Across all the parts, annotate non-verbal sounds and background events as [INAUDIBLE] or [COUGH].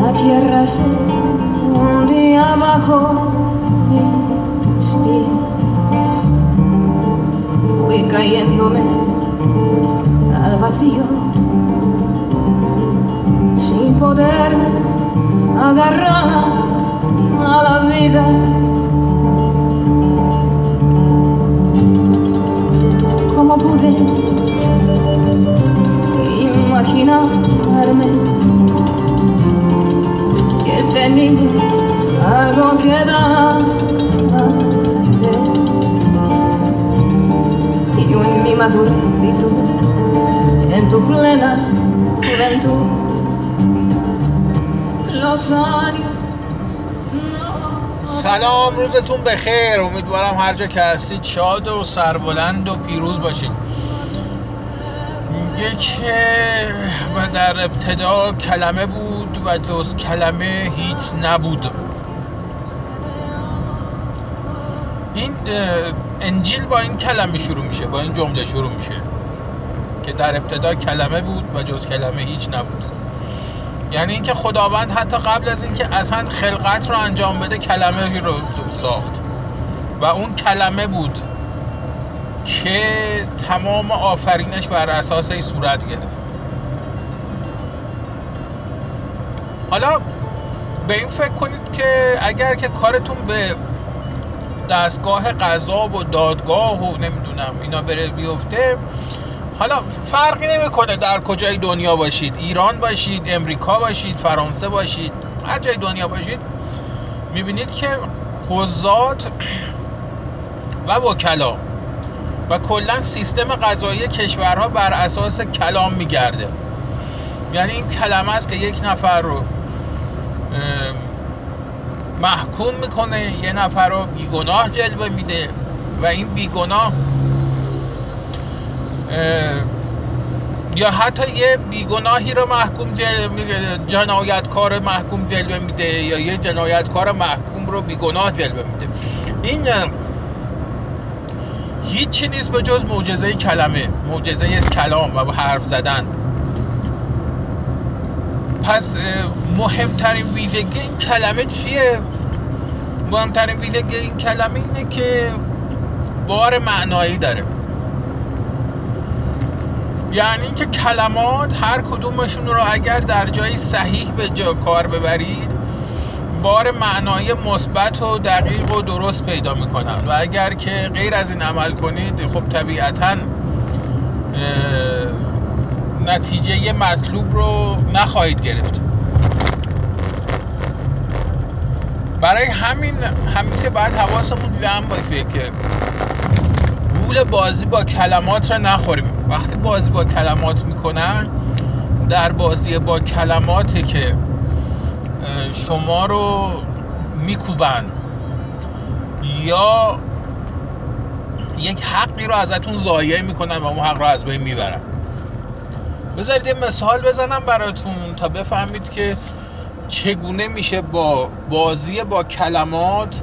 La tierra se hundía bajo mis pies. Fui cayéndome al vacío sin poderme agarrar a la vida. Y yo en mi en tu سلام روزتون بخیر امیدوارم هر جا که هستید شاد و سربلند و پیروز باشید که و در ابتدا کلمه بود و جز کلمه هیچ نبود. این انجیل با این کلمه شروع میشه با این جمله شروع میشه که در ابتدا کلمه بود و جز کلمه هیچ نبود. یعنی اینکه خداوند حتی قبل از اینکه اصلا خلقت رو انجام بده کلمه رو ساخت. و اون کلمه بود. که تمام آفرینش بر اساس این صورت گرفت. حالا به این فکر کنید که اگر که کارتون به دستگاه قضا و دادگاه و نمی‌دونم اینا بره بیفته حالا فرقی نمی‌کنه در کجای دنیا باشید. ایران باشید امریکا باشید فرانسه باشید هر جای دنیا باشید می‌بینید که قضات و وکلا و کلا سیستم قضایی کشورها بر اساس کلام میگرده یعنی این کلمه است که یک نفر رو محکوم می‌کنه یه نفر رو بیگناه جلوه میده و این بیگناه یا حتی یه بیگناهی رو محکوم. جنایتکار محکوم جلوه میده یا یه جنایتکار محکوم رو بیگناه جلوه میده این هیچی نیست به جز معجزه کلمه معجزه کلام و حرف زدن. پس مهمترین ویژگی این کلمه چیه؟ مهمترین ویژگی این کلمه اینه که بار معنایی داره. یعنی اینکه کلمات هر کدومشون رو اگر در جای صحیح به جا کار ببرید بار معنایی مثبت و دقیق و درست پیدا می‌کنن و اگر که غیر از این عمل کنید خب طبیعتا نتیجه مطلوب رو نخواهید گرفت. برای همین همیشه باید حواسمون جمع باشه که گول بازی با کلمات رو نخوریم. وقتی بازی با کلمات می‌کنن در بازی با کلماته که شما رو میکوبن. یا یک حقی رو ازتون ضایع می‌کنن و اون حق رو از بین می‌برن. بذارید یه مثال بزنم براتون تا بفهمید که چگونه میشه با بازی با کلمات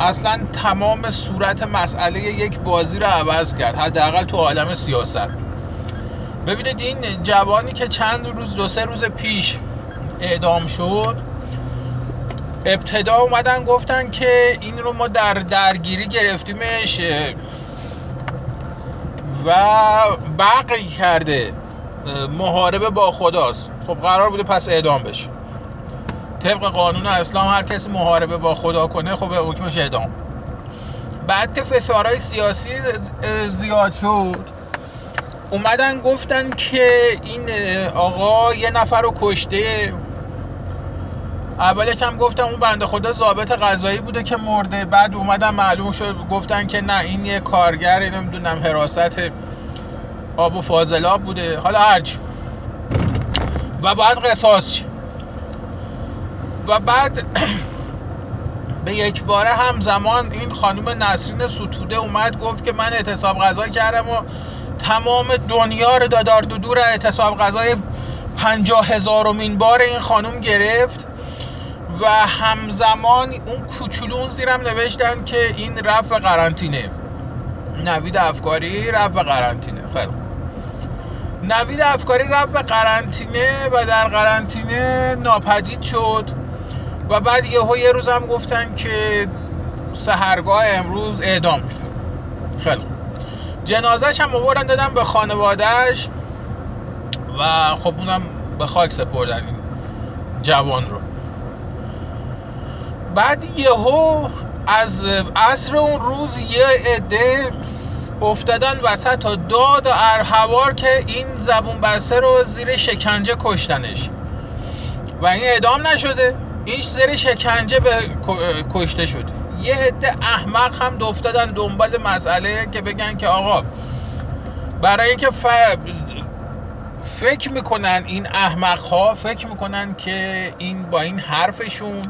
اصلا تمام صورت مسئله یک بازی رو عوض کرد حداقل تو عالم سیاست. ببینید این جوانی که چند روز دو سه روز پیش اعدام شد ابتدا اومدن گفتن که این رو ما در درگیری گرفتیمش و بقی کرده محاربه با خداست. خب قرار بوده پس اعدام بشه. طبق قانون اسلام هر کسی محاربه با خدا کنه خب به حکمش اعدام. بعد که فشارهای سیاسی زیاد شد اومدن گفتن که این آقا یه نفر رو کشته. اولش هم گفتم اون بنده خدا ضابط قضایی بوده که مرده. بعد اومدن معلوم شد گفتن که نه این یه کارگر نمی‌دونم حراست آب و فاضلاب بوده. حالا هرچی. و بعد قصاص و بعد [CLEARS THROAT] به یک باره همزمان این خانم نسرین ستوده اومد گفت که من اعتصاب غذا کردم و تمام دنیا رو دادار دودور اعتصاب غذای پنجاه هزارمین بار این خانم گرفت و همزمان اون کوچولون زیرم نوشتن که این رفع قرنطینه. نوید افکاری رفع قرنطینه. خیلی. نوید افکاری رفت به قرنطینه و در قرنطینه ناپدید شد و بعد یهو یه روز هم گفتن که سهرگاه امروز اعدام میشه. خیلی خوب جنازش هم آوردن دادن به خانوادهش و خب اونم به خاک سپردن این جوان رو. بعد یهو از عصر اون روز یه عده افتادن وسط تا داد و ارهوار که این زبون بسته رو زیر شکنجه کشتنش. و این اعدام نشده. این زیر شکنجه به کشته شد یه عده احمق هم افتادن دنبال مسئله که بگن که آقا برای اینکه ف... فکر می‌کنن این احمق ها فکر می‌کنن که این با این حرفشون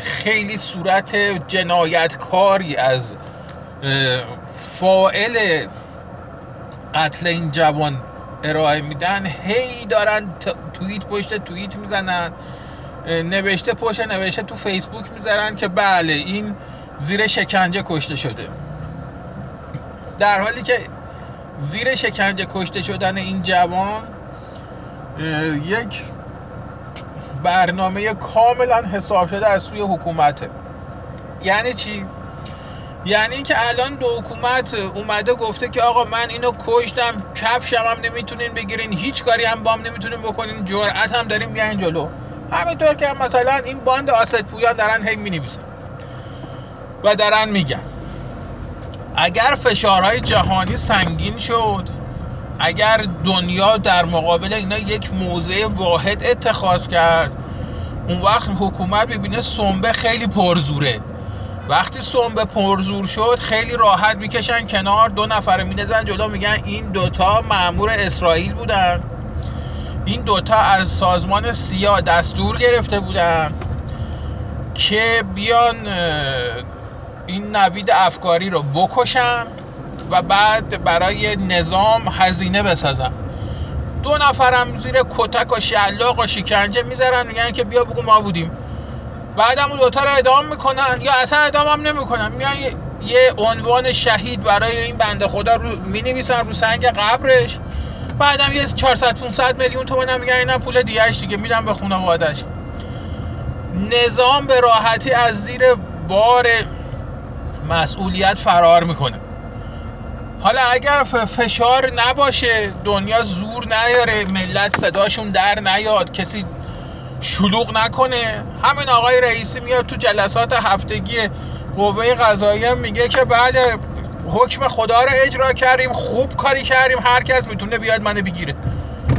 خیلی صورت جنایتکاری از فائل قتل این جوان ارائه میدن. هی دارن توییت پشت توییت می‌زنن. نوشته پشت نوشته تو فیسبوک می‌ذارن که بله این زیر شکنجه کشته شده. در حالی که زیر شکنجه کشته شدن این جوان یک برنامه کاملا حساب شده از سوی حکومته. یعنی چی؟ یعنی اینکه الان دو حکومت اومده گفته که آقا من اینو کشتم کفشم هم نمی‌تونین بگیرین هیچ کاری هم بام نمی‌تونین بکنین جرأت هم داریم بیاین جلو. همینطور که مثلا این باند آسد پویان دارن هی می‌نویسن و دارن میگن. اگر فشارهای جهانی سنگین شد اگر دنیا در مقابل اینا یک موضع واحد اتخاذ کرد اون وقت حکومت ببینه سنبه خیلی پرزوره. وقتی سنبه پرزور شد خیلی راحت می‌کشن کنار دو نفره میندازن جلو میگن این دوتا معمور اسرائیل بودن. این دوتا از سازمان سیا دستور گرفته بودن که بیان این نوید افکاری رو بکشن و بعد برای نظام هزینه بسازن. دو نفرم زیر کتک و شلاق و شکنجه می‌ذارن میگن که بیا بگو ما بودیم. بعد هم دوتا رو ادام می‌کنن یا اصلا ادام هم نمی‌کنن. میان یه عنوان شهید برای این بنده خدا رو می‌نویسن رو سنگ قبرش. بعدم یه 400 500 میلیون تومن هم میگن اینا پول دیگهش دیگه. میدم به خانواده‌اش. نظام به راحتی از زیر بار مسئولیت فرار می‌کنه. حالا اگر فشار نباشه دنیا زور نیاره ملت صداشون در نیاد کسی شلوغ نکنه. همین آقای رئیسی میاد تو جلسات هفتگی قوه قضاییه میگه که بله حکم خدا رو اجرا کردیم خوب کاری کردیم هر کس می‌تونه بیاد منو بگیره.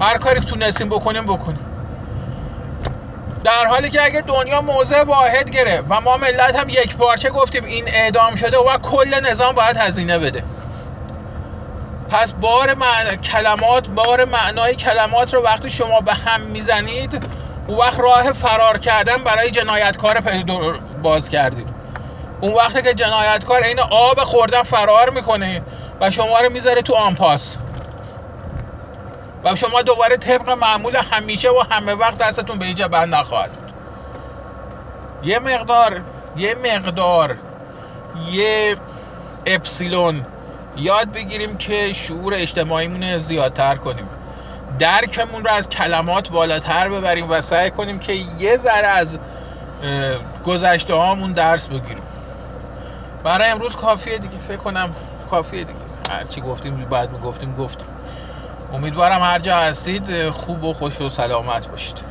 هر کاری تونستیم بکنیم بکنیم. در حالی که اگه دنیا موضع واحد گرفت و ما ملت هم یک پارچه گفتیم این اعدام شده و کل نظام باید هزینه بده. پس بار معنی کلمات بار معنای کلمات رو وقتی شما به هم می‌زنید اون وقت راه فرار کردن برای جنایتکار باز کردید اون وقتی که جنایتکار این آب خوردن فرار می‌کنه و شما رو می‌ذاره تو آنپاس و شما دوباره طبق معمول همیشه و همه وقت دستتون به اینجا بند نخواهد یه مقدار یه مقدار یه اپسیلون یاد بگیریم که شعور اجتماعیمون زیادتر کنیم. درکمون رو از کلمات بالاتر ببریم و سعی کنیم که یه ذره از گذشته هامون درس بگیریم. برای امروز کافیه دیگه فکر کنم کافیه دیگه. هرچی گفتیم بعد گفتیم گفتیم. امیدوارم هر جا هستید خوب و خوش و سلامت باشید.